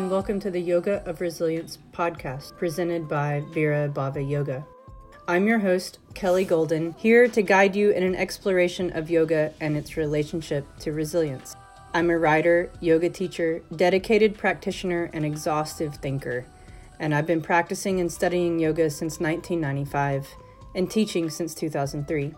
and welcome to the Yoga of Resilience podcast presented by Virabhava Yoga. I'm your host, Kelly Golden, here to guide you in an exploration of yoga and its relationship to resilience. I'm a writer, yoga teacher, dedicated practitioner, and exhaustive thinker, and I've been practicing and studying yoga since 1995 and teaching since 2003.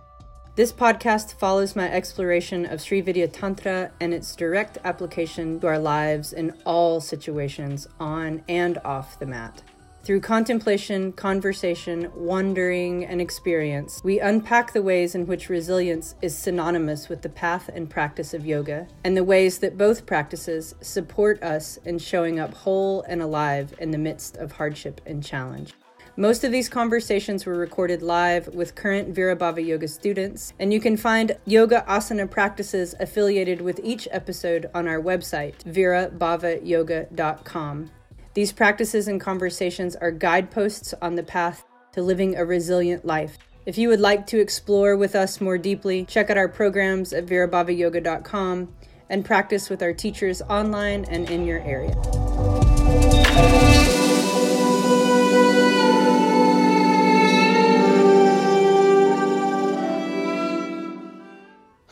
This podcast follows my exploration of Sri Vidya Tantra and its direct application to our lives in all situations on and off the mat. Through contemplation, conversation, wandering, and experience, we unpack the ways in which resilience is synonymous with the path and practice of yoga, and the ways that both practices support us in showing up whole and alive in the midst of hardship and challenge. Most of these conversations were recorded live with current Virabhava Yoga students, and you can find yoga asana practices affiliated with each episode on our website, virabhavayoga.com. These practices and conversations are guideposts on the path to living a resilient life. If you would like to explore with us more deeply, check out our programs at virabhavayoga.com and practice with our teachers online and in your area.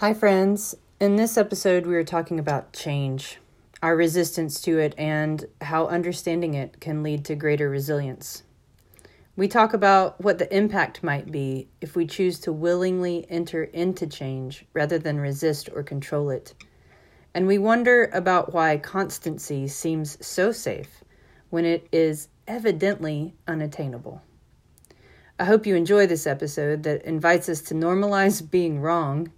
Hi, friends. In this episode, we are talking about change, our resistance to it, and how understanding it can lead to greater resilience. We talk about what the impact might be if we choose to willingly enter into change rather than resist or control it. And we wonder about why constancy seems so safe when it is evidently unattainable. I hope you enjoy this episode that invites us to normalize being wrong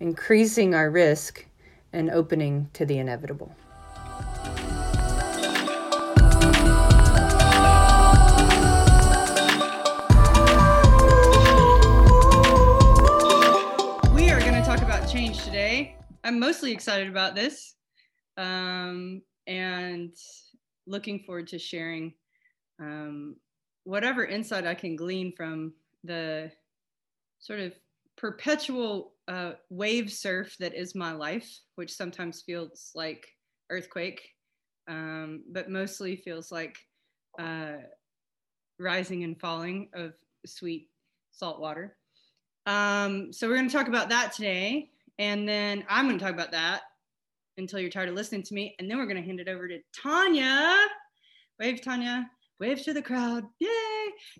increasing our risk and opening to the inevitable. We are going to talk about change today. I'm mostly excited about this um, and looking forward to sharing um, whatever insight I can glean from the sort of perpetual uh, wave surf that is my life, which sometimes feels like earthquake, um, but mostly feels like uh, rising and falling of sweet salt water. Um, so we're going to talk about that today, and then I'm going to talk about that until you're tired of listening to me, and then we're going to hand it over to Tanya. Wave, Tanya. Wave to the crowd. Yay!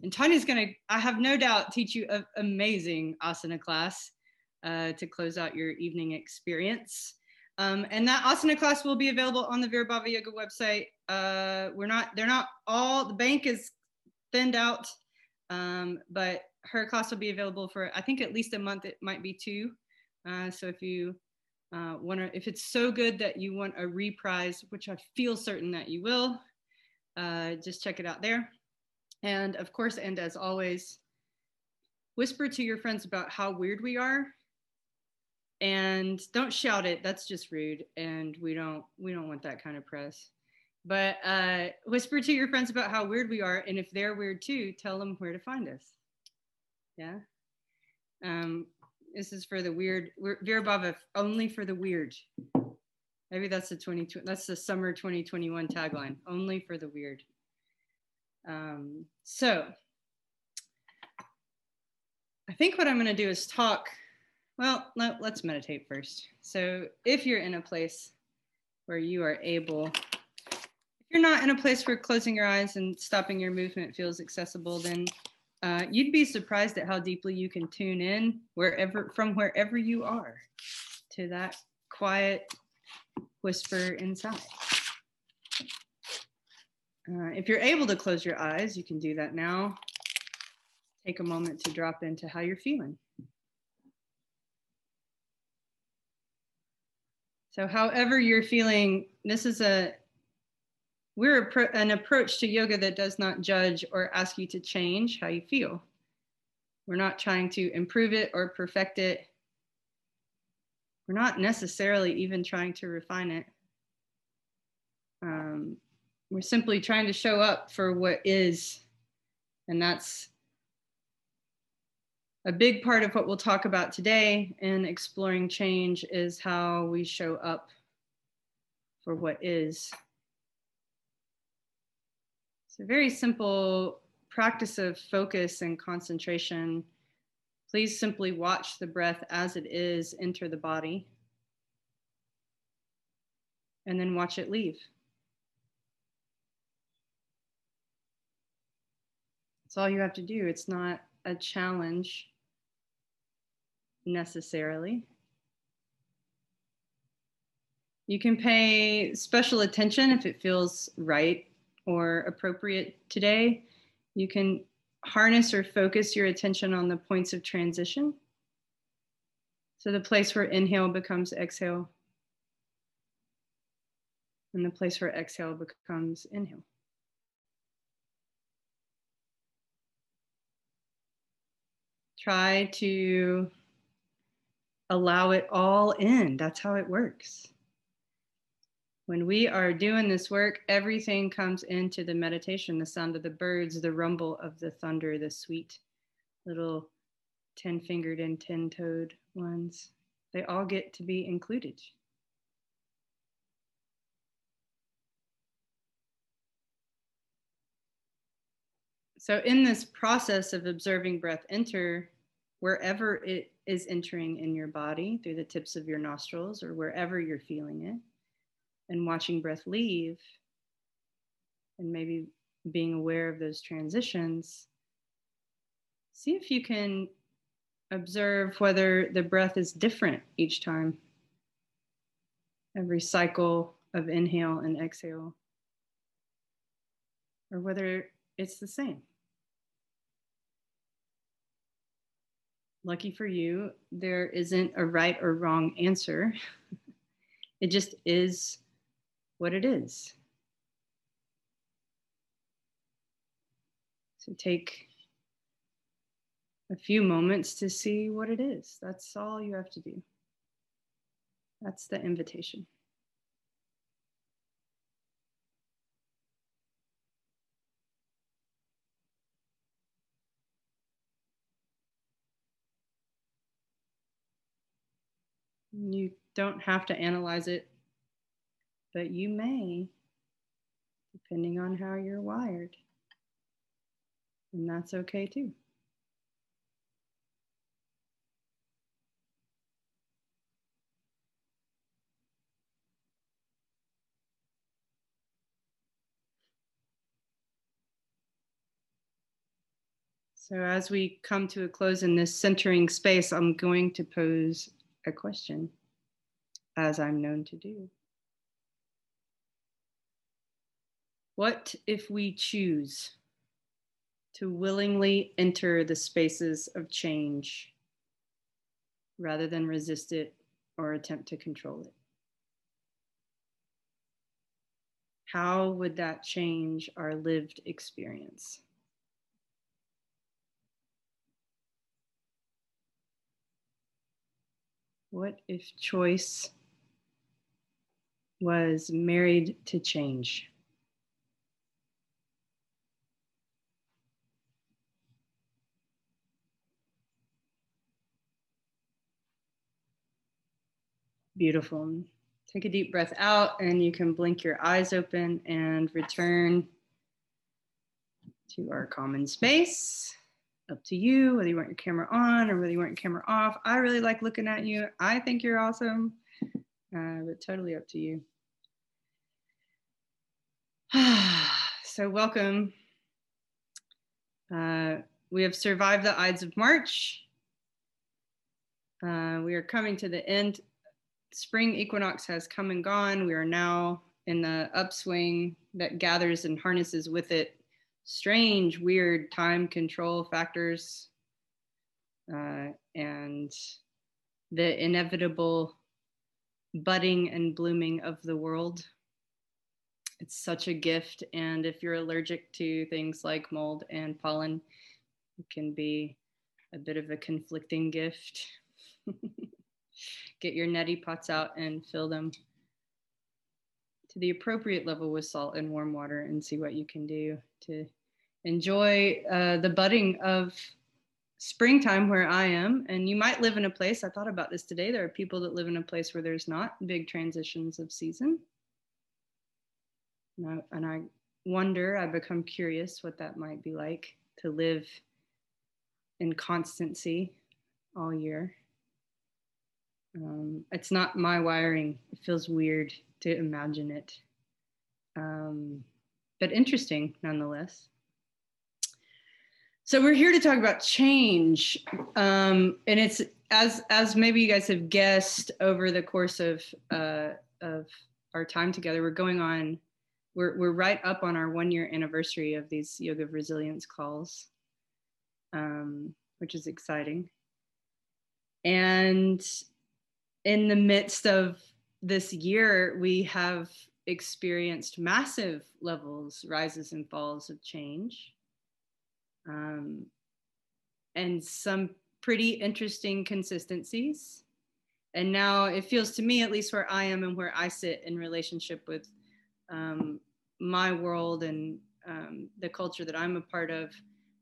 And Tanya's going to, I have no doubt, teach you an amazing asana class uh, to close out your evening experience. Um, and that asana class will be available on the Virabhava Yoga website. Uh, we're not, they're not all, the bank is thinned out, um, but her class will be available for, I think, at least a month. It might be two. Uh, so if you uh, want to, if it's so good that you want a reprise, which I feel certain that you will, uh, just check it out there. And of course, and as always, whisper to your friends about how weird we are and don't shout it that's just rude and we don't we don't want that kind of press. But uh, whisper to your friends about how weird we are and if they're weird too tell them where to find us. Yeah? Um, this is for the weird Virabhava only for the weird. Maybe that's the 20 that's the summer 2021 tagline only for the weird. Um, so i think what i'm going to do is talk well, let, us meditate first. So, if you're in a place where you are able, if you're not in a place where closing your eyes and stopping your movement feels accessible, then uh, you'd be surprised at how deeply you can tune in wherever from wherever you are to that quiet whisper inside. Uh, if you're able to close your eyes, you can do that now. Take a moment to drop into how you're feeling. So, however you're feeling, this is a we're a, an approach to yoga that does not judge or ask you to change how you feel. We're not trying to improve it or perfect it. We're not necessarily even trying to refine it. Um, we're simply trying to show up for what is, and that's a big part of what we'll talk about today in exploring change is how we show up for what is. It's a very simple practice of focus and concentration. Please simply watch the breath as it is enter the body and then watch it leave. That's all you have to do. It's not a challenge necessarily. You can pay special attention if it feels right or appropriate today. You can harness or focus your attention on the points of transition. So the place where inhale becomes exhale, and the place where exhale becomes inhale. Try to allow it all in. That's how it works. When we are doing this work, everything comes into the meditation the sound of the birds, the rumble of the thunder, the sweet little 10 fingered and 10 toed ones. They all get to be included. So, in this process of observing breath enter, wherever it is entering in your body through the tips of your nostrils or wherever you're feeling it, and watching breath leave, and maybe being aware of those transitions, see if you can observe whether the breath is different each time, every cycle of inhale and exhale, or whether it's the same. Lucky for you, there isn't a right or wrong answer. it just is what it is. So take a few moments to see what it is. That's all you have to do. That's the invitation. You don't have to analyze it, but you may, depending on how you're wired. And that's okay too. So, as we come to a close in this centering space, I'm going to pose a question, as I'm known to do. What if we choose to willingly enter the spaces of change rather than resist it or attempt to control it? How would that change our lived experience? What if choice was married to change? Beautiful. Take a deep breath out, and you can blink your eyes open and return to our common space up to you whether you want your camera on or whether you want your camera off. I really like looking at you. I think you're awesome, uh, but totally up to you. so, welcome. Uh, we have survived the Ides of March. Uh, we are coming to the end. Spring equinox has come and gone. We are now in the upswing that gathers and harnesses with it strange, weird time control factors uh, and the inevitable budding and blooming of the world. It's such a gift. And if you're allergic to things like mold and pollen, it can be a bit of a conflicting gift. Get your neti pots out and fill them to the appropriate level with salt and warm water and see what you can do to enjoy uh, the budding of springtime where I am. And you might live in a place, I thought about this today. There are people that live in a place where there's not big transitions of season. And I, and I wonder, I become curious what that might be like to live in constancy all year. Um, it's not my wiring. It feels weird to imagine it, um, but interesting nonetheless. So we're here to talk about change, um, and it's as as maybe you guys have guessed over the course of uh, of our time together. We're going on. We're we're right up on our one year anniversary of these yoga of resilience calls, um, which is exciting. And in the midst of this year, we have experienced massive levels, rises and falls of change. Um, and some pretty interesting consistencies. And now it feels to me, at least where I am and where I sit in relationship with um, my world and um, the culture that I'm a part of,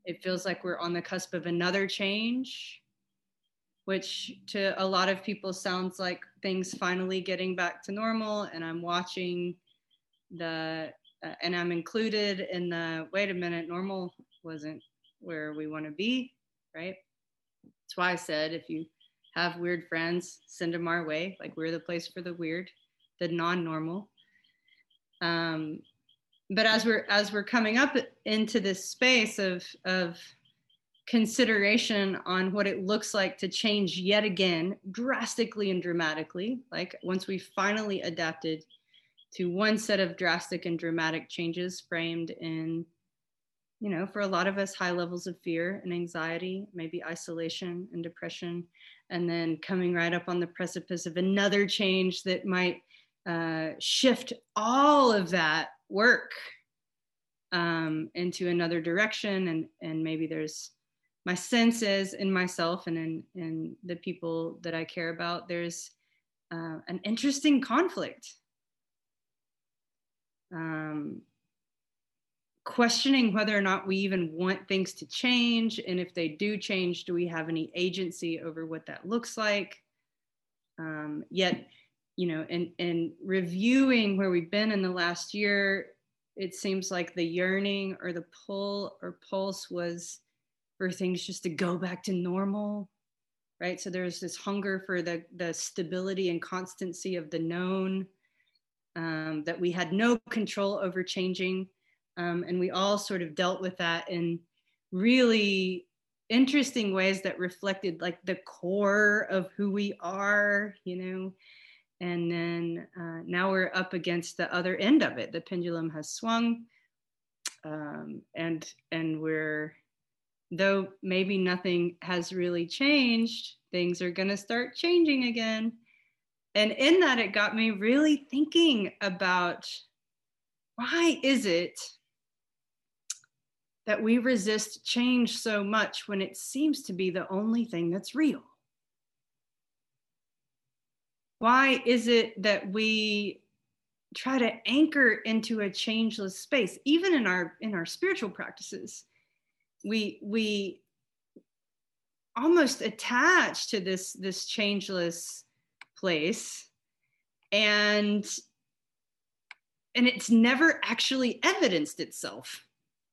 it feels like we're on the cusp of another change which to a lot of people sounds like things finally getting back to normal. And I'm watching the, uh, and I'm included in the wait a minute, normal wasn't where we want to be, right? That's why I said if you have weird friends, send them our way. Like we're the place for the weird, the non-normal. Um, but as we're as we're coming up into this space of of consideration on what it looks like to change yet again drastically and dramatically like once we finally adapted to one set of drastic and dramatic changes framed in you know for a lot of us high levels of fear and anxiety maybe isolation and depression and then coming right up on the precipice of another change that might uh, shift all of that work um, into another direction and and maybe there's my sense is in myself and in, in the people that I care about, there's uh, an interesting conflict. Um, questioning whether or not we even want things to change. And if they do change, do we have any agency over what that looks like? Um, yet, you know, and, in reviewing where we've been in the last year, it seems like the yearning or the pull or pulse was for things just to go back to normal right so there's this hunger for the the stability and constancy of the known um, that we had no control over changing um, and we all sort of dealt with that in really interesting ways that reflected like the core of who we are you know and then uh, now we're up against the other end of it the pendulum has swung um, and and we're though maybe nothing has really changed, things are going to start changing again. And in that, it got me really thinking about why is it that we resist change so much when it seems to be the only thing that's real? Why is it that we try to anchor into a changeless space, even in our in our spiritual practices? we we almost attach to this this changeless place and and it's never actually evidenced itself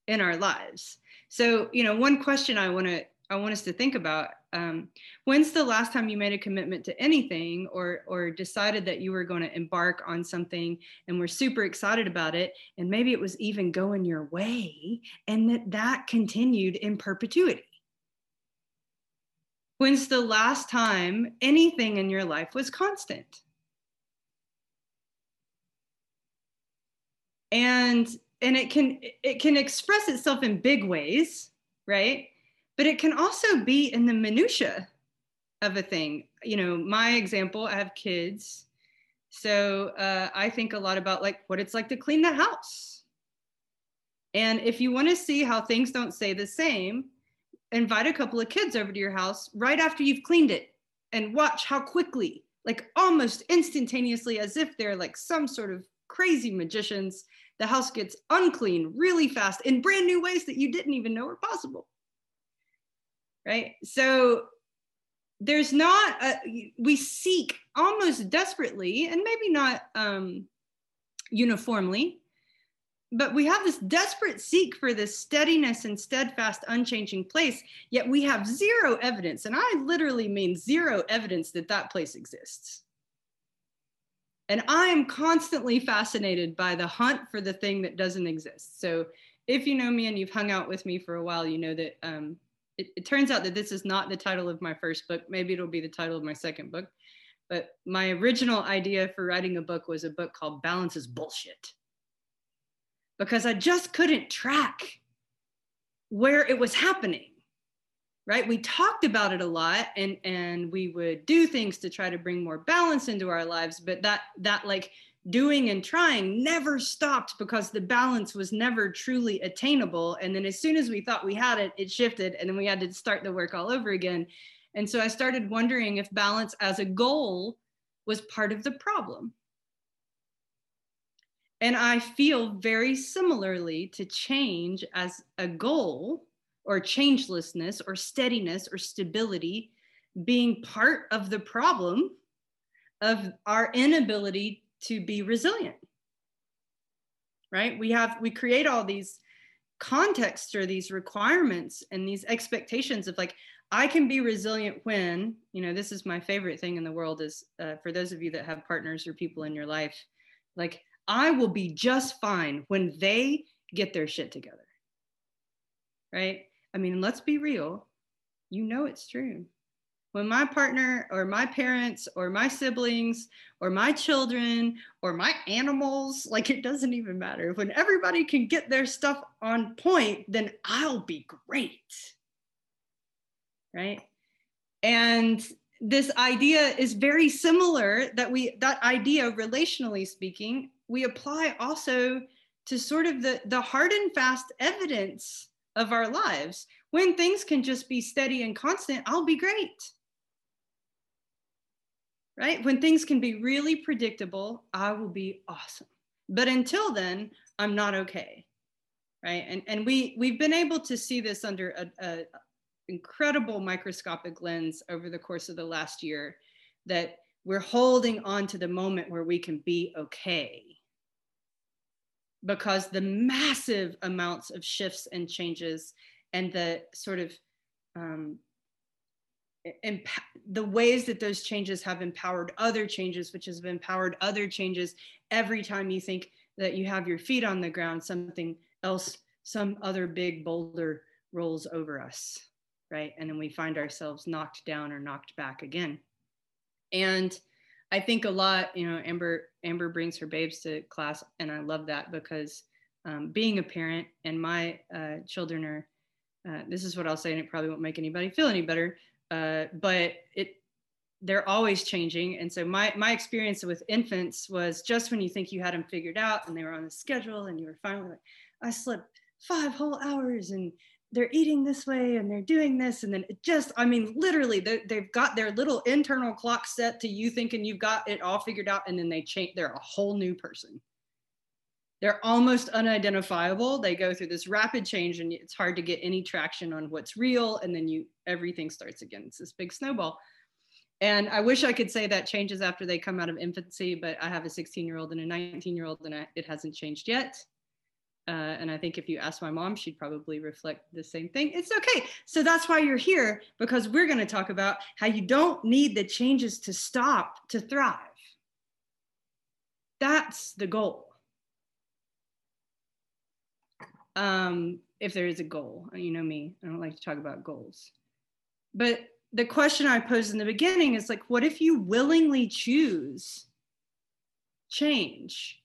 in our lives. So you know one question i want to i want us to think about um, when's the last time you made a commitment to anything or or decided that you were going to embark on something and were super excited about it and maybe it was even going your way and that that continued in perpetuity? When's the last time anything in your life was constant? And and it can it can express itself in big ways right? But it can also be in the minutia of a thing. You know my example i have kids. So uh, i think a lot about like what it's like to clean the house. And if you want to see how things don't stay the same invite a couple of kids over to your house right after you've cleaned it and watch how quickly like almost instantaneously as if they're like some sort of crazy magicians the house gets unclean really fast in brand new ways that you didn't even know were possible right? So there's not, a, we seek almost desperately, and maybe not um, uniformly, but we have this desperate seek for this steadiness and steadfast, unchanging place, yet we have zero evidence, and I literally mean zero evidence that that place exists. And I am constantly fascinated by the hunt for the thing that doesn't exist. So if you know me and you've hung out with me for a while, you know that um, it, it turns out that this is not the title of my first book. Maybe it'll be the title of my second book. But my original idea for writing a book was a book called Balance is Bullshit. Because I just couldn't track where it was happening. Right? We talked about it a lot and and we would do things to try to bring more balance into our lives, but that that like doing and trying never stopped because the balance was never truly attainable. And then as soon as we thought we had it, it shifted and then we had to start the work all over again. And so I started wondering if balance as a goal was part of the problem. And I feel very similarly to change as a goal or changelessness or steadiness or stability being part of the problem of our inability to be resilient right? We have we create all these contexts or these requirements and these expectations of like i can be resilient when you know this is my favorite thing in the world is uh, for those of you that have partners or people in your life like i will be just fine when they get their shit together right i mean let's be real you know it's true when my partner or my parents or my siblings or my children or my animals, like it doesn't even matter. When everybody can get their stuff on point, then I'll be great. Right. And this idea is very similar that we, that idea, relationally speaking, we apply also to sort of the, the hard and fast evidence of our lives. When things can just be steady and constant, I'll be great right? When things can be really predictable, I will be awesome. But until then, I'm not okay, right? And and we we've been able to see this under a, a incredible microscopic lens over the course of the last year that we're holding on to the moment where we can be okay because the massive amounts of shifts and changes and the sort of um, the ways that those changes have empowered other changes, which has empowered other changes every time you think that you have your feet on the ground, something else, some other big boulder rolls over us, right? And then we find ourselves knocked down or knocked back again. And I think a lot, you know, Amber Amber brings her babes to class, and I love that because um, being a parent and my uh, children are. Uh, this is what I'll say, and it probably won't make anybody feel any better uh, but it they're always changing. And so my my experience with infants was just when you think you had them figured out and they were on a schedule and you were finally like, I slept five whole hours and they're eating this way and they're doing this and then it just i mean literally they, they've got their little internal clock set to you thinking you've got it all figured out and then they change they're a whole new person they're almost unidentifiable. They go through this rapid change and it's hard to get any traction on what's real. And then you everything starts again. It's this big snowball. And I wish I could say that changes after they come out of infancy, but I have a 16 year old and a 19 year old and I, it hasn't changed yet. Uh, and I think if you ask my mom, she'd probably reflect the same thing. It's okay. So that's why you're here, because we're going to talk about how you don't need the changes to stop to thrive. That's the goal um, if there is a goal. You know me, I don't like to talk about goals. But the question I posed in the beginning is like, what if you willingly choose change?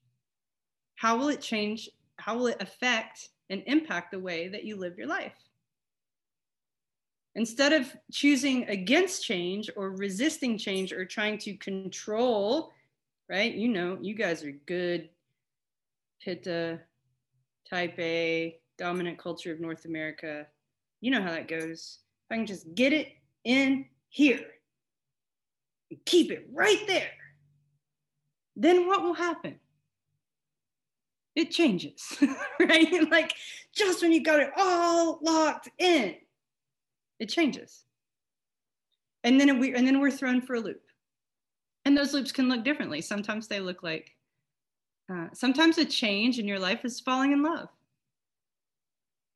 How will it change? How will it affect and impact the way that you live your life? Instead of choosing against change or resisting change or trying to control, right? You know, you guys are good pitta type A, dominant culture of North America. You know how that goes. If I can just get it in here and keep it right there, then what will happen? It changes, right? like just when you got it all locked in, it changes. And then we and then we're thrown for a loop. And those loops can look differently. Sometimes they look like uh, sometimes a change in your life is falling in love.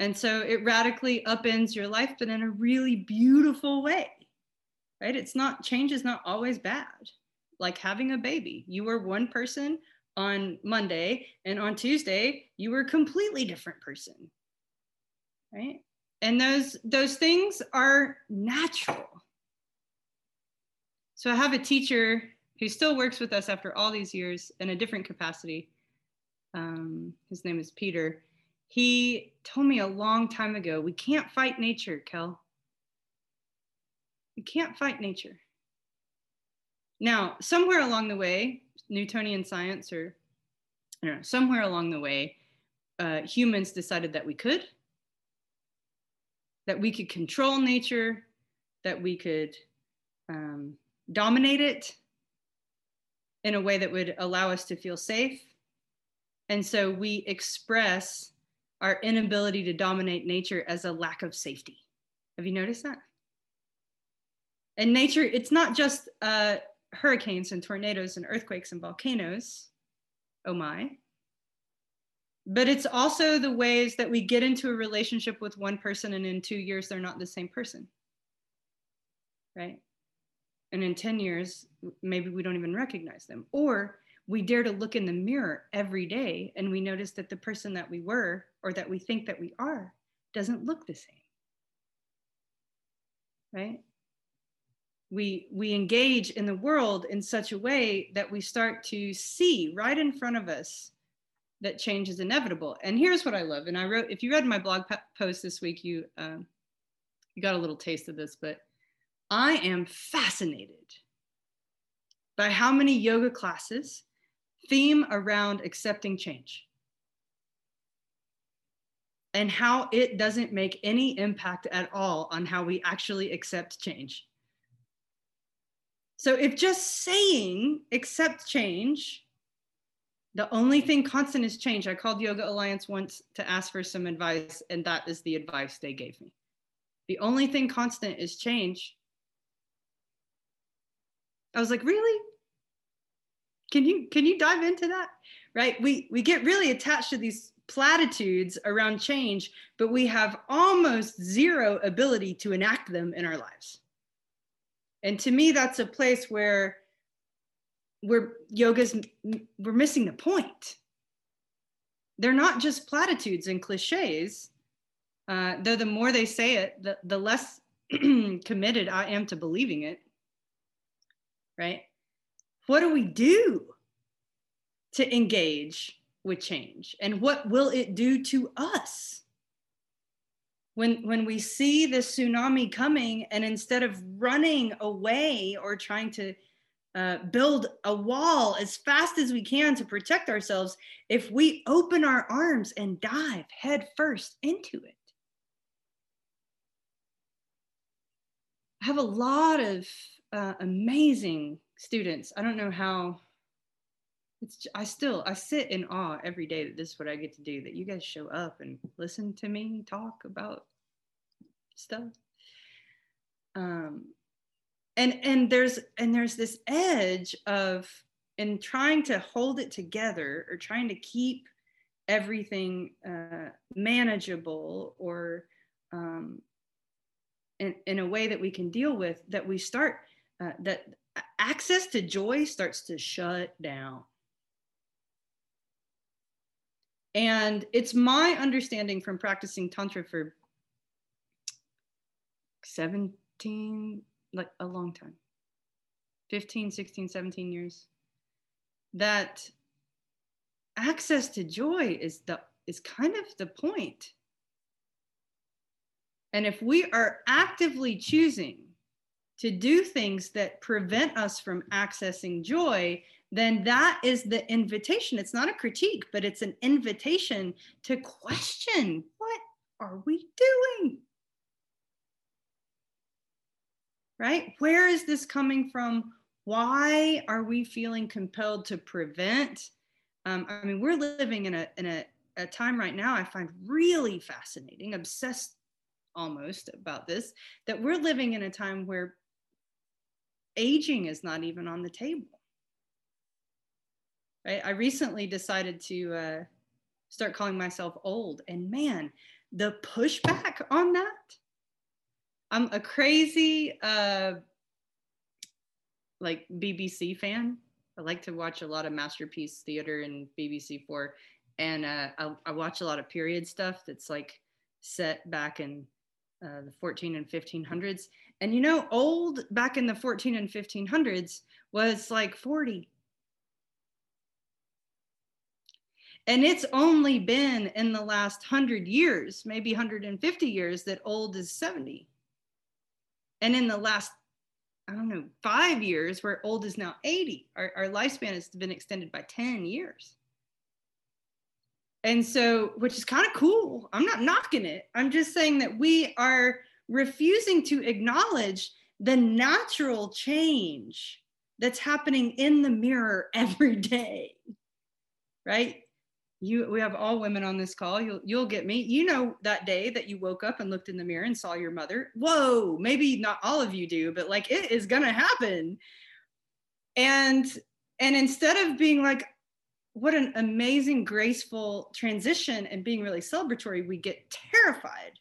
And so it radically upends your life, but in a really beautiful way, right? It's not, change is not always bad. Like having a baby. You were one person on Monday, and on Tuesday, you were a completely different person, right? And those, those things are natural. So I have a teacher who still works with us after all these years in a different capacity. Um, his name is Peter. He told me a long time ago, we can't fight nature, Kel. We can't fight nature. Now, somewhere along the way, Newtonian science, or I don't know, somewhere along the way, uh, humans decided that we could, that we could control nature, that we could um, dominate it, in a way that would allow us to feel safe. And so we express our inability to dominate nature as a lack of safety. Have you noticed that? And nature, it's not just uh, hurricanes and tornadoes and earthquakes and volcanoes. Oh my. But it's also the ways that we get into a relationship with one person and in two years they're not the same person. Right? and in 10 years maybe we don't even recognize them or we dare to look in the mirror every day and we notice that the person that we were or that we think that we are doesn't look the same right we we engage in the world in such a way that we start to see right in front of us that change is inevitable and here's what i love and i wrote if you read my blog post this week you um, you got a little taste of this but I am fascinated by how many yoga classes theme around accepting change and how it doesn't make any impact at all on how we actually accept change. So, if just saying accept change, the only thing constant is change. I called Yoga Alliance once to ask for some advice, and that is the advice they gave me. The only thing constant is change. I was like, really? Can you can you dive into that? Right? We we get really attached to these platitudes around change, but we have almost zero ability to enact them in our lives. And to me, that's a place where we're yoga's we're missing the point. They're not just platitudes and cliches. Uh, though the more they say it, the, the less committed I am to believing it right? What do we do to engage with change? And what will it do to us? When, when we see this tsunami coming, and instead of running away or trying to uh, build a wall as fast as we can to protect ourselves, if we open our arms and dive head first into it, I have a lot of uh, amazing students. I don't know how. It's I still I sit in awe every day that this is what I get to do. That you guys show up and listen to me talk about stuff. Um, and and there's and there's this edge of in trying to hold it together or trying to keep everything uh, manageable or um, in, in a way that we can deal with that we start uh, that access to joy starts to shut down. And it's my understanding from practicing Tantra for 17, like a long time, 15, 16, 17 years, that access to joy is the is kind of the point. And if we are actively choosing to do things that prevent us from accessing joy, then that is the invitation. It's not a critique, but it's an invitation to question what are we doing? Right? Where is this coming from? Why are we feeling compelled to prevent? Um, I mean, we're living in a in a, a time right now I find really fascinating, obsessed almost about this, that we're living in a time where aging is not even on the table. Right? I recently decided to uh, start calling myself old, and man, the pushback on that. I'm a crazy uh, like BBC fan. I like to watch a lot of masterpiece theater and BBC Four, and uh, I, I, watch a lot of period stuff that's like set back in uh, the 14 and 1500s. And you know, old back in the 14 and 1500s was like 40. And it's only been in the last 100 years, maybe 150 years, that old is 70. And in the last, I don't know, five years, where old is now 80, our, our lifespan has been extended by 10 years. And so, which is kind of cool. I'm not knocking it. I'm just saying that we are refusing to acknowledge the natural change that's happening in the mirror every day. Right? You we have all women on this call. You'll you'll get me. You know that day that you woke up and looked in the mirror and saw your mother. Whoa, maybe not all of you do, but like it is to happen. And and instead of being like what an amazing graceful transition and being really celebratory we get terrified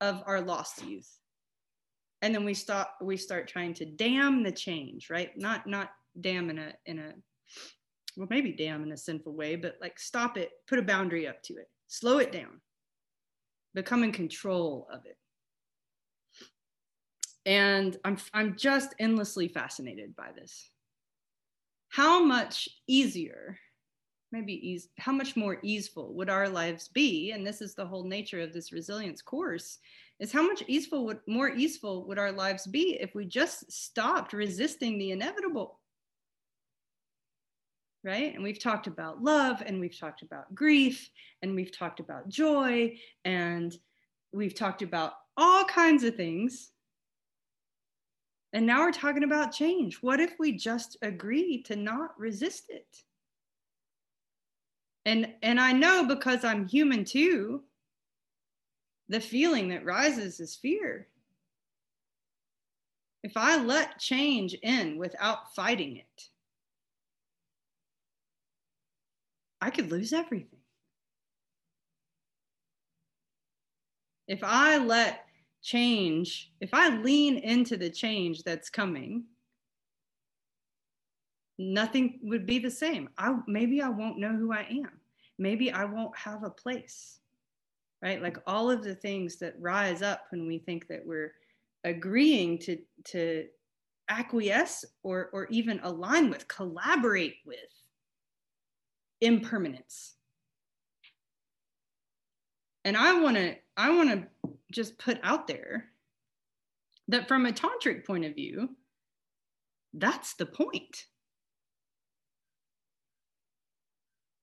of our lost youth and then we stop we start trying to damn the change right not not damn in a in a well maybe damn in a sinful way but like stop it put a boundary up to it. Slow it down. Become in control of it. And i'm i'm just endlessly fascinated by this. How much easier maybe ease how much more easeful would our lives be and this is the whole nature of this resilience course is how much easeful would more easeful would our lives be if we just stopped resisting the inevitable right? And we've talked about love and we've talked about grief and we've talked about joy and we've talked about all kinds of things. And now we're talking about change. What if we just agree to not resist it? And and i know because i'm human too the feeling that rises is fear. If i let change in without fighting it i could lose everything if i let change if i lean into the change that's coming nothing would be the same. I maybe I won't know who I am. Maybe I won't have a place. Right? Like all of the things that rise up when we think that we're agreeing to to acquiesce or or even align with, collaborate with impermanence. And I want to I want to just put out there that from a tantric point of view, that's the point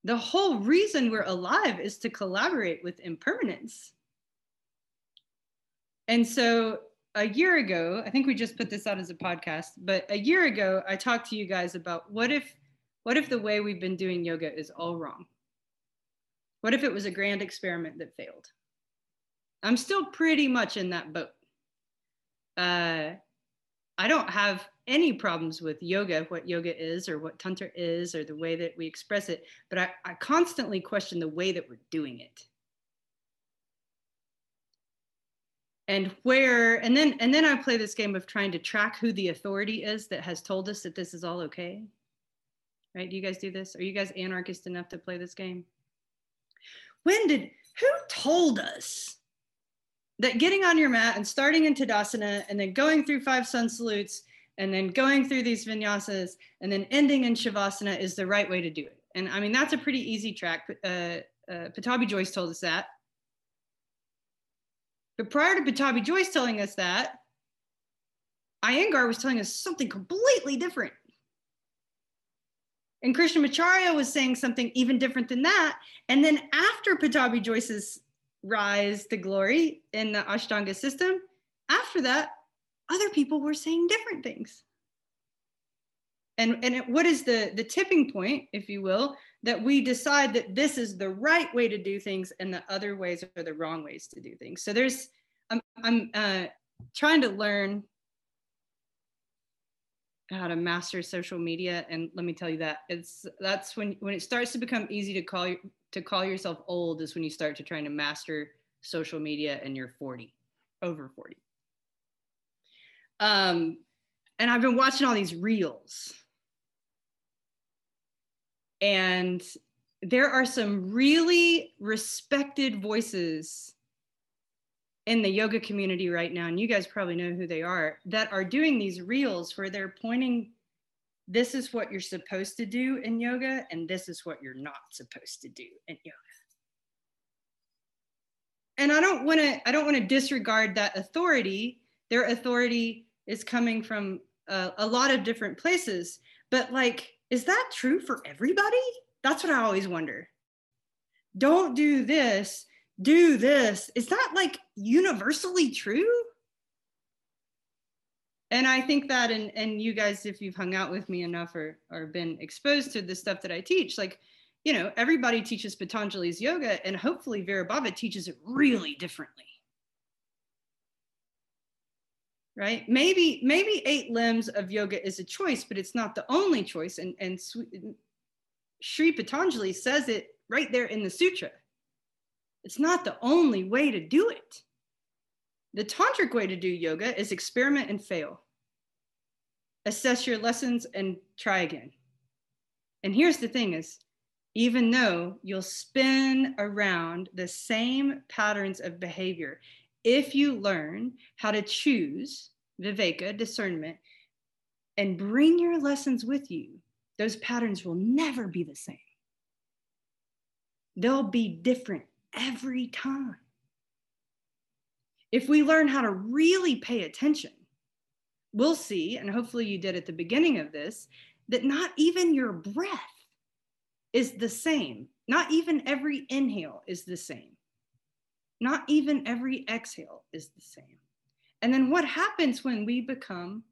the whole reason we're alive is to collaborate with impermanence. And so a year ago, I think we just put this out as a podcast, but a year ago, I talked to you guys about what if what if the way we've been doing yoga is all wrong? What if it was a grand experiment that failed? I'm still pretty much in that boat. Uh, I don't have any problems with yoga, what yoga is, or what Tantra is, or the way that we express it, but I, I constantly question the way that we're doing it. And where, and then, and then I play this game of trying to track who the authority is that has told us that this is all okay. Right? Do you guys do this? Are you guys anarchist enough to play this game? When did, who told us that getting on your mat and starting in Tadasana and then going through five sun salutes and then going through these vinyasas and then ending in Shavasana is the right way to do it. And I mean, that's a pretty easy track. Uh, uh, Pattabhi Jois told us that. But prior to Pattabhi Jois telling us that, Iyengar was telling us something completely different. And Krishnamacharya was saying something even different than that. And then after Pattabhi Jois's rise to glory in the Ashtanga system, after that, other people were saying different things. And, and it, what is the, the tipping point, if you will, that we decide that this is the right way to do things and the other ways are the wrong ways to do things. So there's, I'm, I'm uh, trying to learn how to master social media and let me tell you that it's that's when when it starts to become easy to call to call yourself old is when you start to trying to master social media and you're 40 over 40 um and i've been watching all these reels. And there are some really respected voices in the yoga community right now, and you guys probably know who they are, that are doing these reels where they're pointing this is what you're supposed to do in yoga, and this is what you're not supposed to do in yoga. And I don't want to I don't want to disregard that authority. Their authority is coming from a, a lot of different places, but like, is that true for everybody? That's what I always wonder. Don't do this do this. Is that like universally true? And I think that, and, and you guys, if you've hung out with me enough or, or been exposed to the stuff that I teach, like, you know, everybody teaches Patanjali's yoga, and hopefully Virabhava teaches it really differently. Right? Maybe, maybe eight limbs of yoga is a choice, but it's not the only choice. And, and Sri Patanjali says it right there in the sutra it's not the only way to do it. The tantric way to do yoga is experiment and fail. Assess your lessons and try again. And here's the thing is even though you'll spin around the same patterns of behavior, if you learn how to choose viveka, discernment, and bring your lessons with you, those patterns will never be the same. They'll be different every time. If we learn how to really pay attention, we'll see, and hopefully you did at the beginning of this, that not even your breath is the same. Not even every inhale is the same. Not even every exhale is the same. And then what happens when we become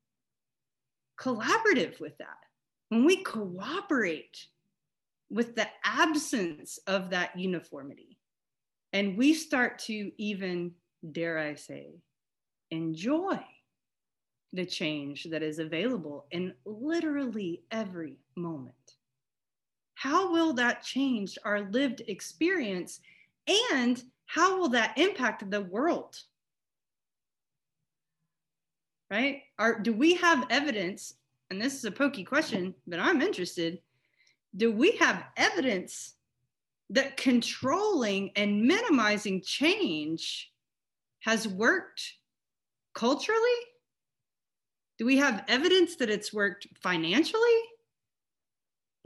collaborative with that? When we cooperate with the absence of that uniformity, and we start to even, dare I say, enjoy the change that is available in literally every moment. How will that change our lived experience? And how will that impact the world? Right? Are, do we have evidence? And this is a pokey question, but I'm interested. Do we have evidence that controlling and minimizing change has worked culturally? Do we have evidence that it's worked financially?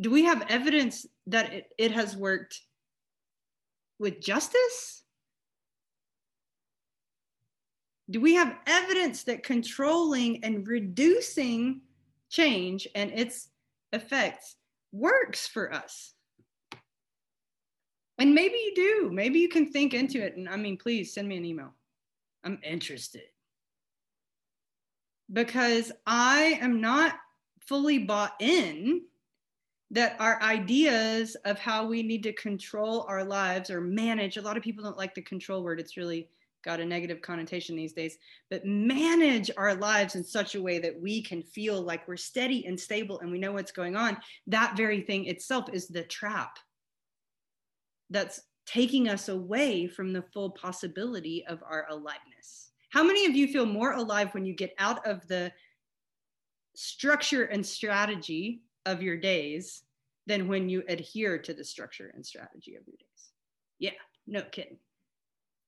Do we have evidence that it, it has worked with justice? Do we have evidence that controlling and reducing change and its effects works for us? And maybe you do. Maybe you can think into it. And I mean, please send me an email. I'm interested. Because I am not fully bought in that our ideas of how we need to control our lives or manage, a lot of people don't like the control word. It's really got a negative connotation these days, but manage our lives in such a way that we can feel like we're steady and stable and we know what's going on. That very thing itself is the trap that's taking us away from the full possibility of our aliveness. How many of you feel more alive when you get out of the structure and strategy of your days than when you adhere to the structure and strategy of your days? Yeah, no kidding.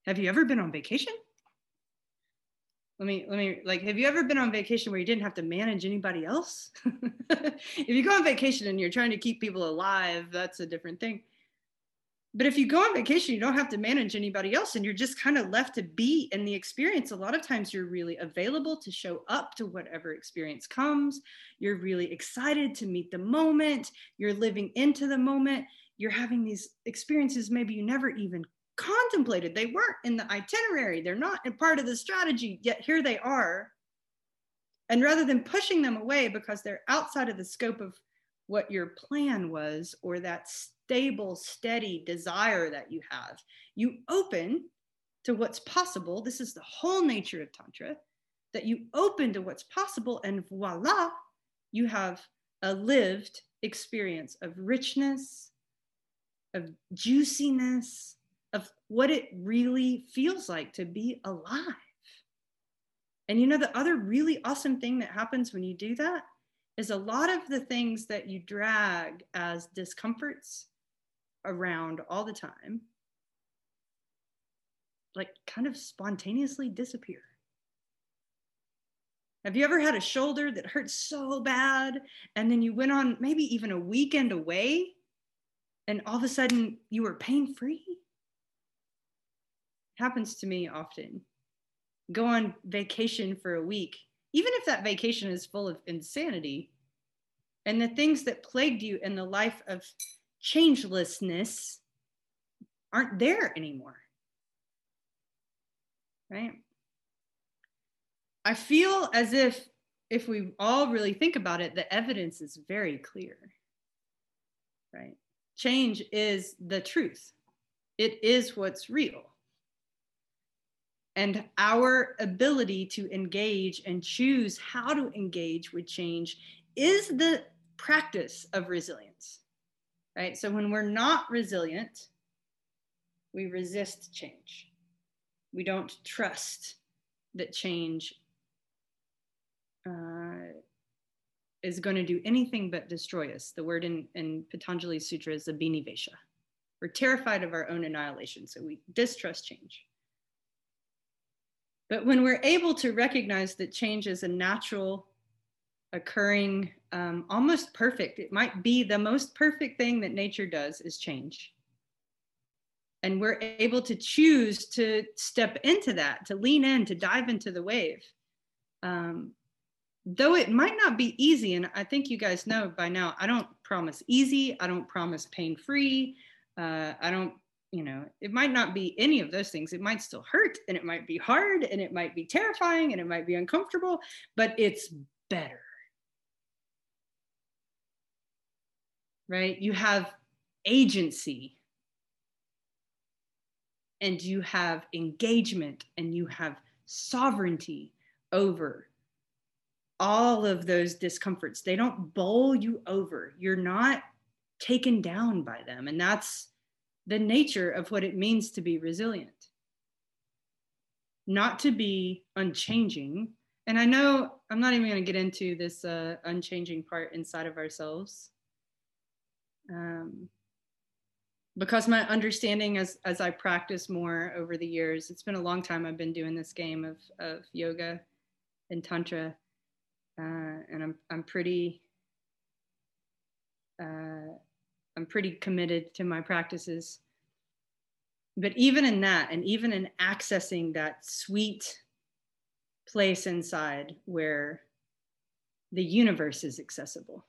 Have you ever been on vacation? Let me, let me, like, have you ever been on vacation where you didn't have to manage anybody else? if you go on vacation and you're trying to keep people alive, that's a different thing but if you go on vacation you don't have to manage anybody else and you're just kind of left to be in the experience. A lot of times you're really available to show up to whatever experience comes. You're really excited to meet the moment. You're living into the moment. You're having these experiences maybe you never even contemplated. They weren't in the itinerary. They're not a part of the strategy yet here they are. And rather than pushing them away because they're outside of the scope of what your plan was or that stable, steady desire that you have. You open to what's possible. This is the whole nature of Tantra that you open to what's possible, and voila, you have a lived experience of richness, of juiciness, of what it really feels like to be alive. And you know, the other really awesome thing that happens when you do that is a lot of the things that you drag as discomforts around all the time, like kind of spontaneously disappear. Have you ever had a shoulder that hurt so bad and then you went on maybe even a weekend away and all of a sudden you were pain free? Happens to me often. Go on vacation for a week, even if that vacation is full of insanity and the things that plagued you in the life of changelessness aren't there anymore. Right? I feel as if, if we all really think about it, the evidence is very clear. Right? Change is the truth, it is what's real. And our ability to engage and choose how to engage with change is the practice of resilience, right? So when we're not resilient, we resist change. We don't trust that change uh, is going to do anything but destroy us. The word in, in Patanjali Sutra is abhinivesha. We're terrified of our own annihilation, so we distrust change. But when we're able to recognize that change is a natural, occurring, um, almost perfect, it might be the most perfect thing that nature does is change. And we're able to choose to step into that, to lean in, to dive into the wave. Um, though it might not be easy, and I think you guys know by now, I don't promise easy, I don't promise pain free, uh, I don't, you know, it might not be any of those things. It might still hurt, and it might be hard, and it might be terrifying, and it might be uncomfortable, but it's better. Right? You have agency, and you have engagement, and you have sovereignty over all of those discomforts. They don't bowl you over. You're not taken down by them. And that's the nature of what it means to be resilient. Not to be unchanging. And I know I'm not even going to get into this uh, unchanging part inside of ourselves. Um, because my understanding as, as I practice more over the years, it's been a long time I've been doing this game of, of yoga and Tantra uh, and I'm I'm pretty uh, I'm pretty committed to my practices. But even in that, and even in accessing that sweet place inside where the universe is accessible,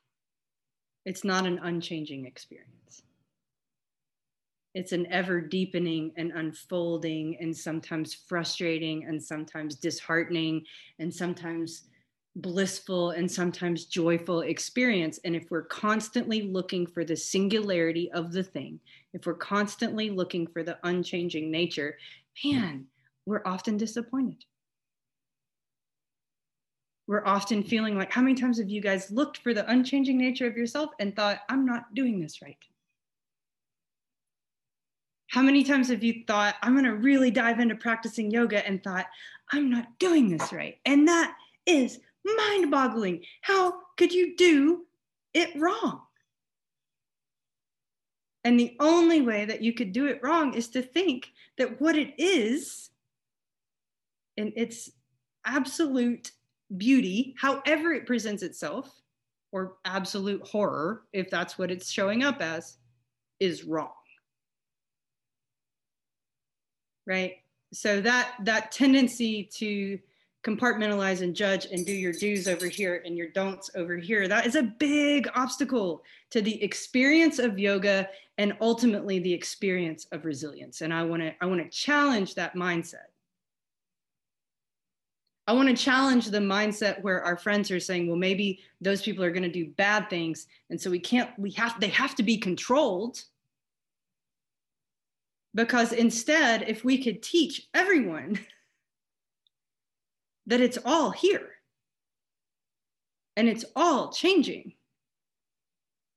it's not an unchanging experience. It's an ever deepening and unfolding, and sometimes frustrating, and sometimes disheartening, and sometimes blissful and sometimes joyful experience. And if we're constantly looking for the singularity of the thing, if we're constantly looking for the unchanging nature, man, we're often disappointed. We're often feeling like, how many times have you guys looked for the unchanging nature of yourself and thought, I'm not doing this right? How many times have you thought, I'm going to really dive into practicing yoga and thought, I'm not doing this right? And that is mind boggling. How could you do it wrong? And the only way that you could do it wrong is to think that what it is, in its absolute beauty, however it presents itself, or absolute horror, if that's what it's showing up as, is wrong. Right? So that that tendency to compartmentalize and judge and do your do's over here and your don'ts over here. That is a big obstacle to the experience of yoga and ultimately the experience of resilience. And I want to I want to challenge that mindset. I want to challenge the mindset where our friends are saying, well, maybe those people are going to do bad things. And so we can't, we have, they have to be controlled. Because instead, if we could teach everyone that it's all here. And it's all changing.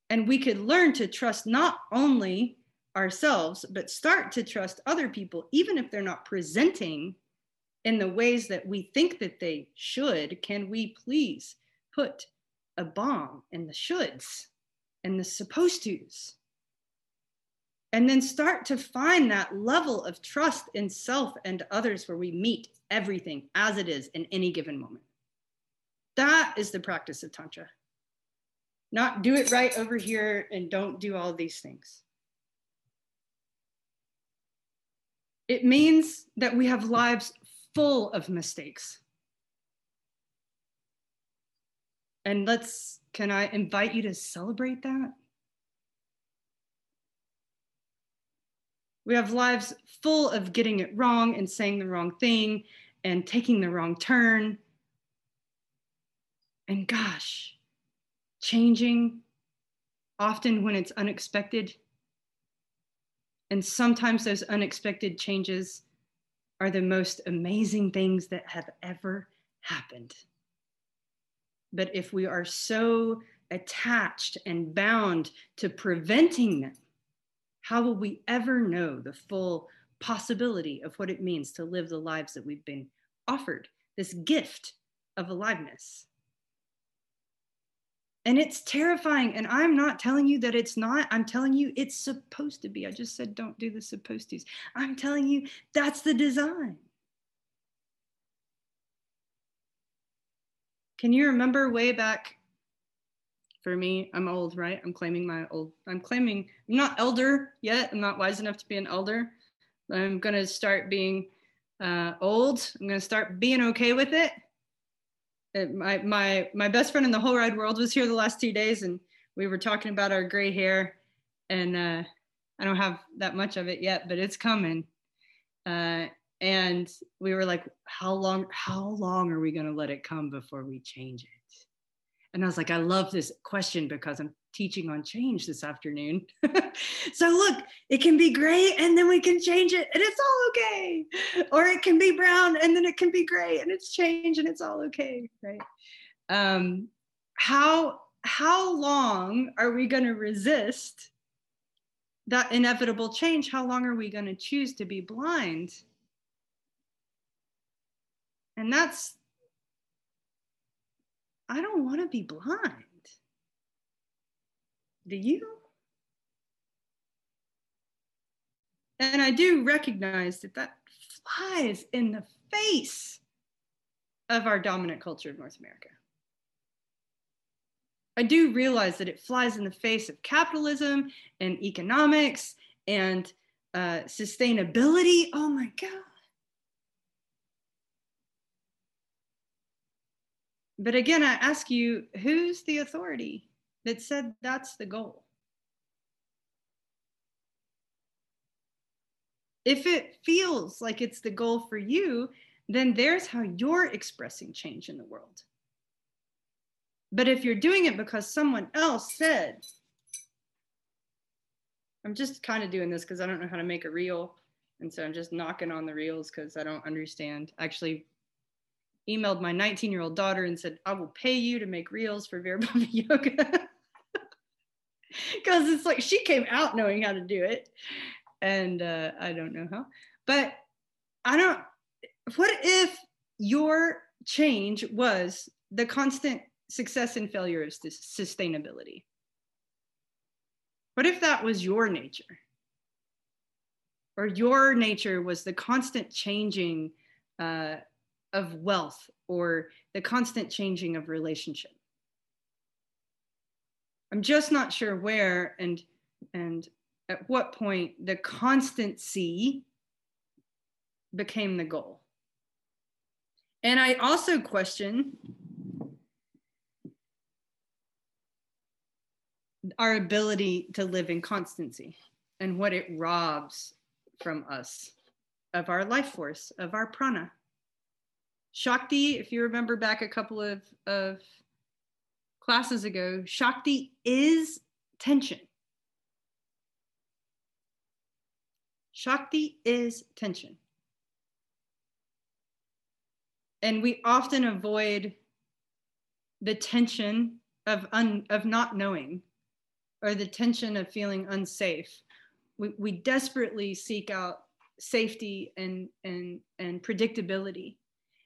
And we could learn to trust not only ourselves, but start to trust other people, even if they're not presenting in the ways that we think that they should. Can we please put a bomb in the shoulds and the supposed tos? And then start to find that level of trust in self and others where we meet everything as it is in any given moment. That is the practice of Tantra. Not do it right over here and don't do all these things. It means that we have lives full of mistakes. And let's, can I invite you to celebrate that? We have lives full of getting it wrong and saying the wrong thing and taking the wrong turn. And gosh, changing often when it's unexpected. And sometimes those unexpected changes are the most amazing things that have ever happened. But if we are so attached and bound to preventing them, how will we ever know the full possibility of what it means to live the lives that we've been offered, this gift of aliveness? And it's terrifying. And I'm not telling you that it's not. I'm telling you it's supposed to be. I just said don't do the supposed to's. I'm telling you that's the design. Can you remember way back for me, I'm old, right? I'm claiming my old, I'm claiming, I'm not elder yet. I'm not wise enough to be an elder. I'm going to start being uh, old. I'm going to start being okay with it. My, my, my best friend in the whole wide world was here the last two days and we were talking about our gray hair and uh, I don't have that much of it yet, but it's coming. Uh, and we were like, how long, how long are we going to let it come before we change it? And I was like, I love this question because I'm teaching on change this afternoon. so look, it can be gray and then we can change it and it's all okay. Or it can be brown and then it can be gray and it's change and it's all okay, right? Um, how how long are we going to resist that inevitable change? How long are we going to choose to be blind? And that's I don't want to be blind. Do you? And I do recognize that that flies in the face of our dominant culture in North America. I do realize that it flies in the face of capitalism and economics and uh, sustainability. Oh my God. But again, I ask you, who's the authority that said that's the goal? If it feels like it's the goal for you, then there's how you're expressing change in the world. But if you're doing it because someone else said, I'm just kind of doing this because I don't know how to make a reel. And so I'm just knocking on the reels because I don't understand. Actually, emailed my 19 year old daughter and said, I will pay you to make reels for Virabhava Yoga. Because it's like she came out knowing how to do it. And uh, I don't know how. But I don't, what if your change was the constant success and failure of sustainability? What if that was your nature? Or your nature was the constant changing uh, of wealth or the constant changing of relationship. I'm just not sure where and and at what point the constancy became the goal. And I also question our ability to live in constancy and what it robs from us of our life force, of our prana. Shakti, if you remember back a couple of, of classes ago, Shakti is tension. Shakti is tension. And we often avoid the tension of un, of not knowing or the tension of feeling unsafe we, we desperately seek out safety and and and predictability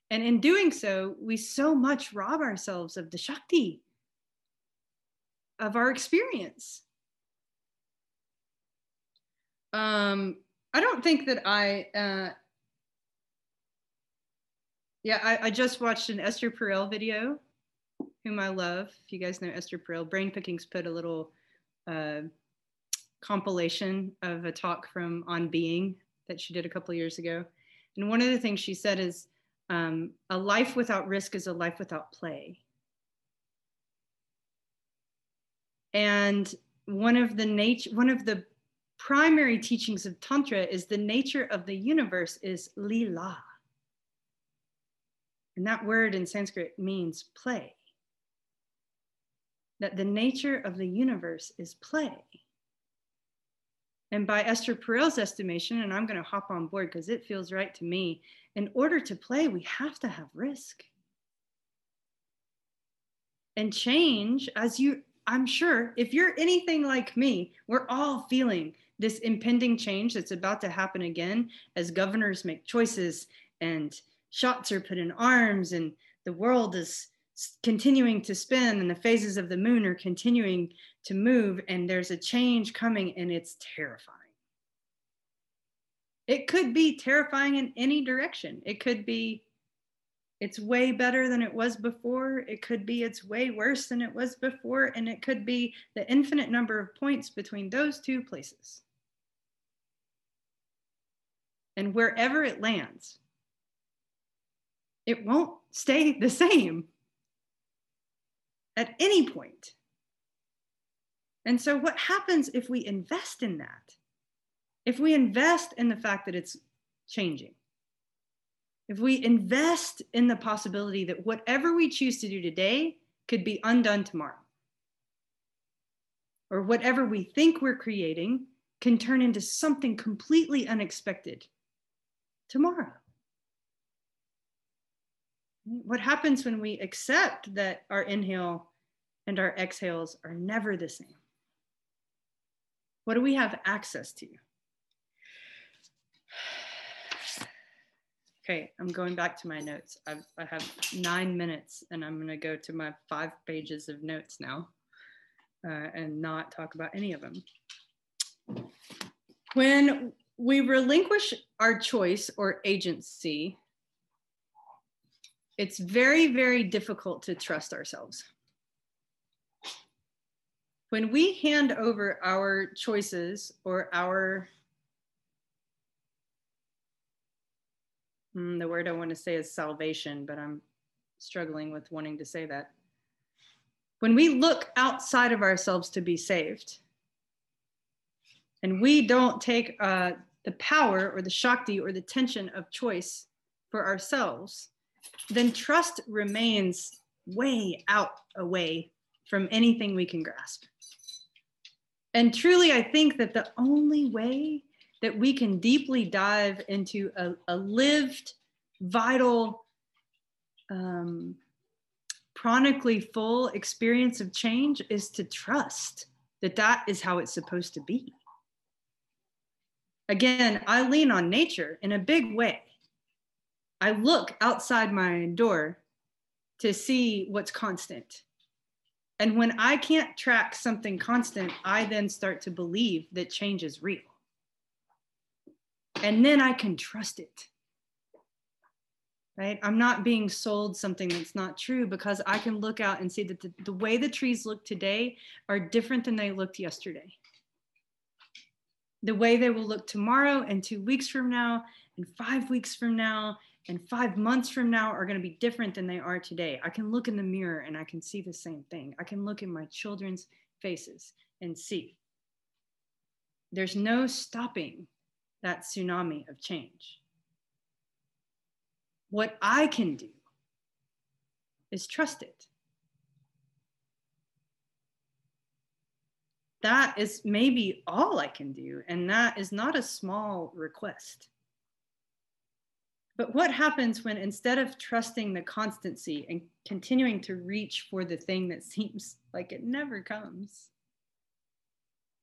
and in doing so we so much rob ourselves of the shakti of our experience. Um i don't think that i uh yeah i, I just watched an esther perel video whom i love. If you guys know esther perel brain pickings put a little uh compilation of a talk from on being that she did a couple years ago. And one of the things she said is um, a life without risk is a life without play. And one of the nature one of the primary teachings of tantra is the nature of the universe is lila. And that word in sanskrit means play. That the nature of the universe is play and by Esther Perel's estimation, and I'm going to hop on board because it feels right to me, in order to play, we have to have risk. And change, as you, I'm sure, if you're anything like me, we're all feeling this impending change that's about to happen again as governors make choices and shots are put in arms and the world is continuing to spin and the phases of the moon are continuing to move and there's a change coming and it's terrifying. It could be terrifying in any direction. It could be it's way better than it was before. It could be it's way worse than it was before. And it could be the infinite number of points between those two places. And wherever it lands, it won't stay the same at any point. And so, what happens if we invest in that? If we invest in the fact that it's changing, if we invest in the possibility that whatever we choose to do today could be undone tomorrow, or whatever we think we're creating can turn into something completely unexpected tomorrow. What happens when we accept that our inhale and our exhales are never the same? What do we have access to? Okay, I'm going back to my notes. I've, I have nine minutes and I'm gonna go to my five pages of notes now uh, and not talk about any of them. When we relinquish our choice or agency, it's very, very difficult to trust ourselves. When we hand over our choices or our, mm, the word I want to say is salvation, but I'm struggling with wanting to say that. When we look outside of ourselves to be saved, and we don't take uh, the power or the shakti or the tension of choice for ourselves, then trust remains way out away from anything we can grasp. And truly, I think that the only way that we can deeply dive into a, a lived, vital, um, chronically full experience of change is to trust that that is how it's supposed to be. Again, I lean on nature in a big way. I look outside my door to see what's constant. And when I can't track something constant, I then start to believe that change is real. And then I can trust it. Right? I'm not being sold something that's not true because I can look out and see that the, the way the trees look today are different than they looked yesterday. The way they will look tomorrow and two weeks from now and five weeks from now and five months from now are going to be different than they are today. I can look in the mirror and I can see the same thing. I can look in my children's faces and see. There's no stopping that tsunami of change. What I can do is trust it. That is maybe all I can do, and that is not a small request. But what happens when instead of trusting the constancy and continuing to reach for the thing that seems like it never comes,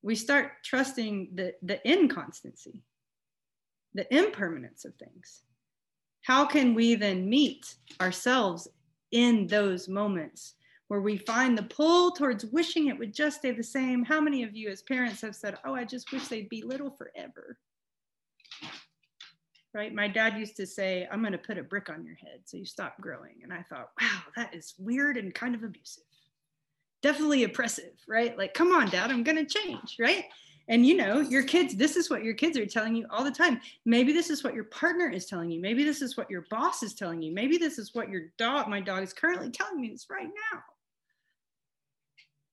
we start trusting the, the inconstancy, the impermanence of things? How can we then meet ourselves in those moments where we find the pull towards wishing it would just stay the same? How many of you, as parents, have said, Oh, I just wish they'd be little forever? Right? My dad used to say, I'm going to put a brick on your head so you stop growing. And I thought, wow, that is weird and kind of abusive. Definitely oppressive, right? Like, come on, dad, I'm going to change, right? And you know, your kids, this is what your kids are telling you all the time. Maybe this is what your partner is telling you. Maybe this is what your boss is telling you. Maybe this is what your dog, my dog, is currently telling me this right now.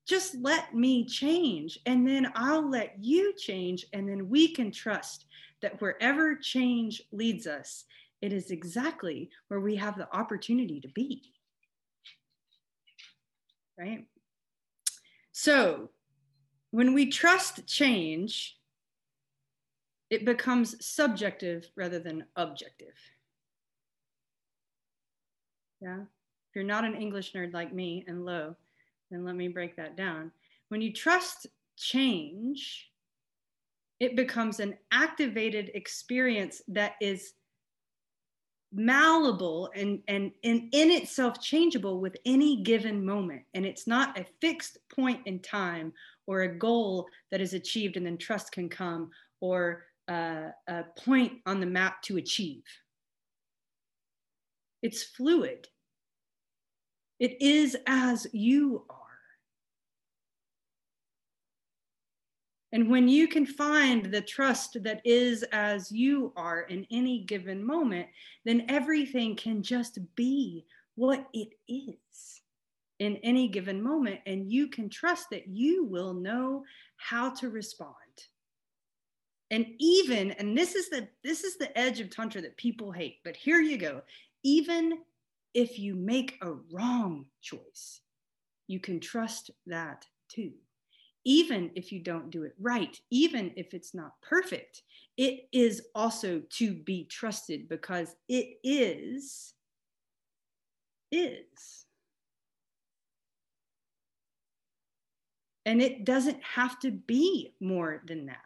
Just let me change, and then I'll let you change, and then we can trust that wherever change leads us, it is exactly where we have the opportunity to be. Right? So, when we trust change, it becomes subjective rather than objective. Yeah? If you're not an English nerd like me and low, then let me break that down. When you trust change, it becomes an activated experience that is malleable and, and, and in itself changeable with any given moment. And it's not a fixed point in time or a goal that is achieved and then trust can come or uh, a point on the map to achieve. It's fluid. It is as you are. And when you can find the trust that is as you are in any given moment, then everything can just be what it is in any given moment. And you can trust that you will know how to respond. And even, and this is the this is the edge of tantra that people hate, but here you go. Even if you make a wrong choice, you can trust that too even if you don't do it right, even if it's not perfect, it is also to be trusted because it is, is. And it doesn't have to be more than that.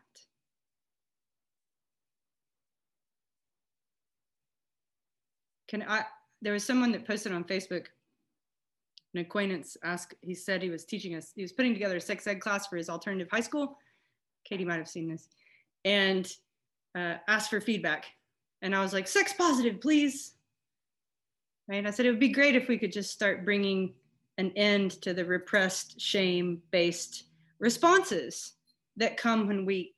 Can I? There was someone that posted on Facebook an acquaintance asked, he said he was teaching us, he was putting together a sex ed class for his alternative high school. Katie might have seen this, and uh, asked for feedback. And I was like, sex positive, please. Right? I said, it would be great if we could just start bringing an end to the repressed, shame based responses that come when we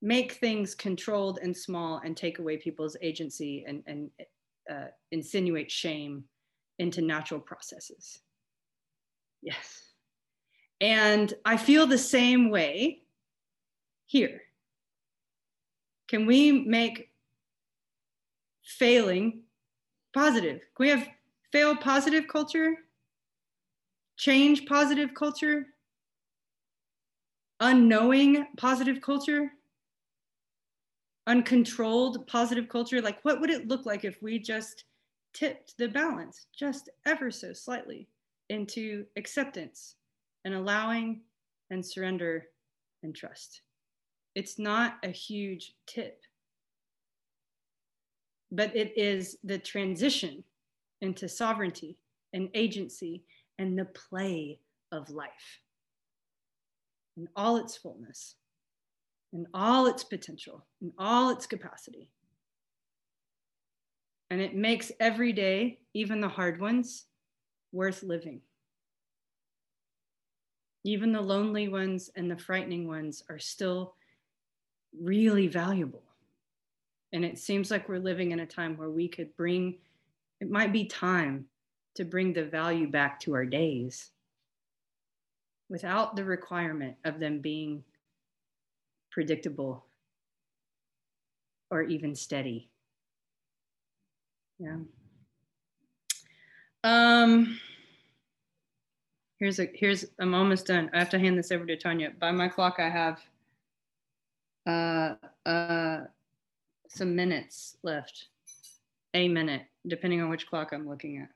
make things controlled and small and take away people's agency and, and uh, insinuate shame into natural processes. Yes. And I feel the same way here. Can we make failing positive? Can we have fail positive culture? Change positive culture? Unknowing positive culture? Uncontrolled positive culture? Like, what would it look like if we just tipped the balance just ever so slightly into acceptance and allowing and surrender and trust. It's not a huge tip, but it is the transition into sovereignty and agency and the play of life in all its fullness, in all its potential, in all its capacity. And it makes every day, even the hard ones, worth living. Even the lonely ones and the frightening ones are still really valuable. And it seems like we're living in a time where we could bring, it might be time to bring the value back to our days without the requirement of them being predictable or even steady. Yeah. Um, here's a here's I'm almost done. I have to hand this over to Tanya. By my clock, I have uh, uh, some minutes left. A minute, depending on which clock I'm looking at.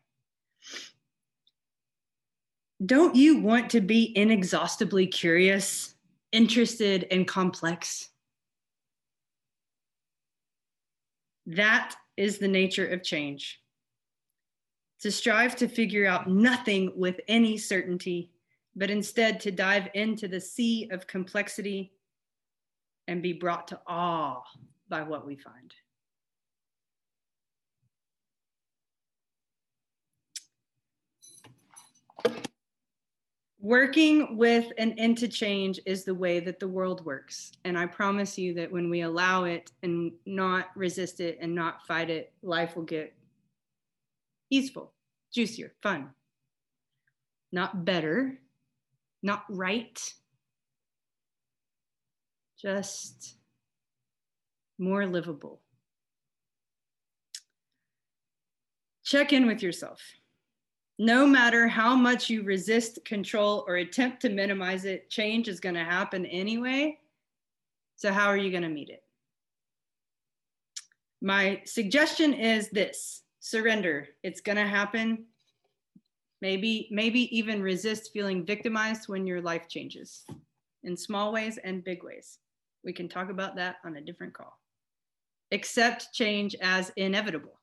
Don't you want to be inexhaustibly curious, interested, and complex? That is the nature of change. To strive to figure out nothing with any certainty, but instead to dive into the sea of complexity and be brought to awe by what we find. Working with an into change is the way that the world works. And I promise you that when we allow it and not resist it and not fight it, life will get easeful, juicier, fun. Not better, not right, just more livable. Check in with yourself. No matter how much you resist, control, or attempt to minimize it, change is going to happen anyway. So, how are you going to meet it? My suggestion is this surrender. It's going to happen. Maybe, maybe even resist feeling victimized when your life changes in small ways and big ways. We can talk about that on a different call. Accept change as inevitable.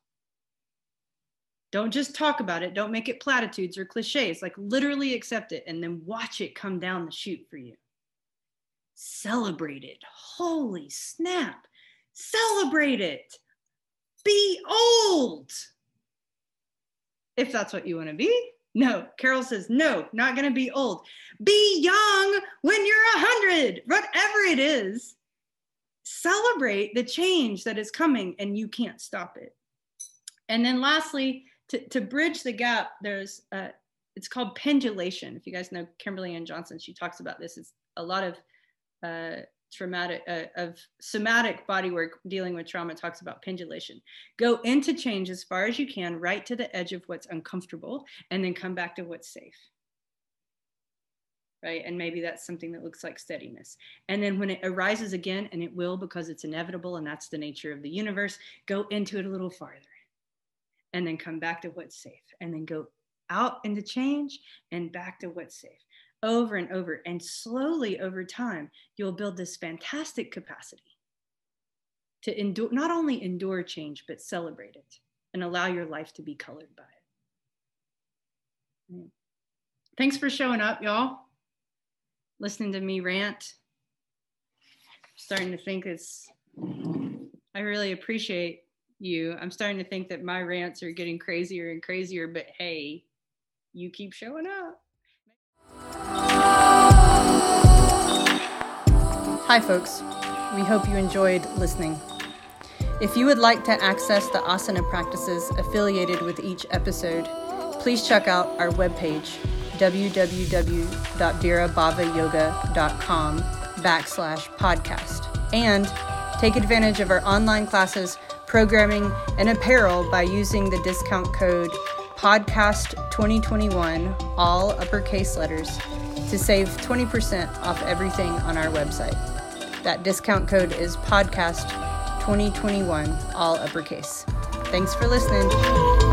Don't just talk about it. Don't make it platitudes or cliches. Like literally accept it and then watch it come down the chute for you. Celebrate it. Holy snap. Celebrate it. Be old. If that's what you want to be. No, Carol says, no, not going to be old. Be young when you're a hundred, whatever it is. Celebrate the change that is coming and you can't stop it. And then lastly, to, to bridge the gap, there's it's called pendulation. If you guys know Kimberly Ann Johnson, she talks about this. It's a lot of uh, traumatic uh, of somatic body work dealing with trauma talks about pendulation. Go into change as far as you can right to the edge of what's uncomfortable and then come back to what's safe. Right? And maybe that's something that looks like steadiness. And then when it arises again and it will because it's inevitable and that's the nature of the universe go into it a little farther and then come back to what's safe and then go out into change and back to what's safe over and over. And slowly over time, you'll build this fantastic capacity to endure, not only endure change, but celebrate it and allow your life to be colored by it. Thanks for showing up, y'all. Listening to me rant. starting to think it's, I really appreciate you. I'm starting to think that my rants are getting crazier and crazier, but hey, you keep showing up. Hi, folks. We hope you enjoyed listening. If you would like to access the asana practices affiliated with each episode, please check out our webpage, www.virabhavayoga.com backslash podcast, and take advantage of our online classes, programming, and apparel by using the discount code podcast 2021, all uppercase letters, to save 20% off everything on our website. That discount code is podcast 2021, all uppercase. Thanks for listening.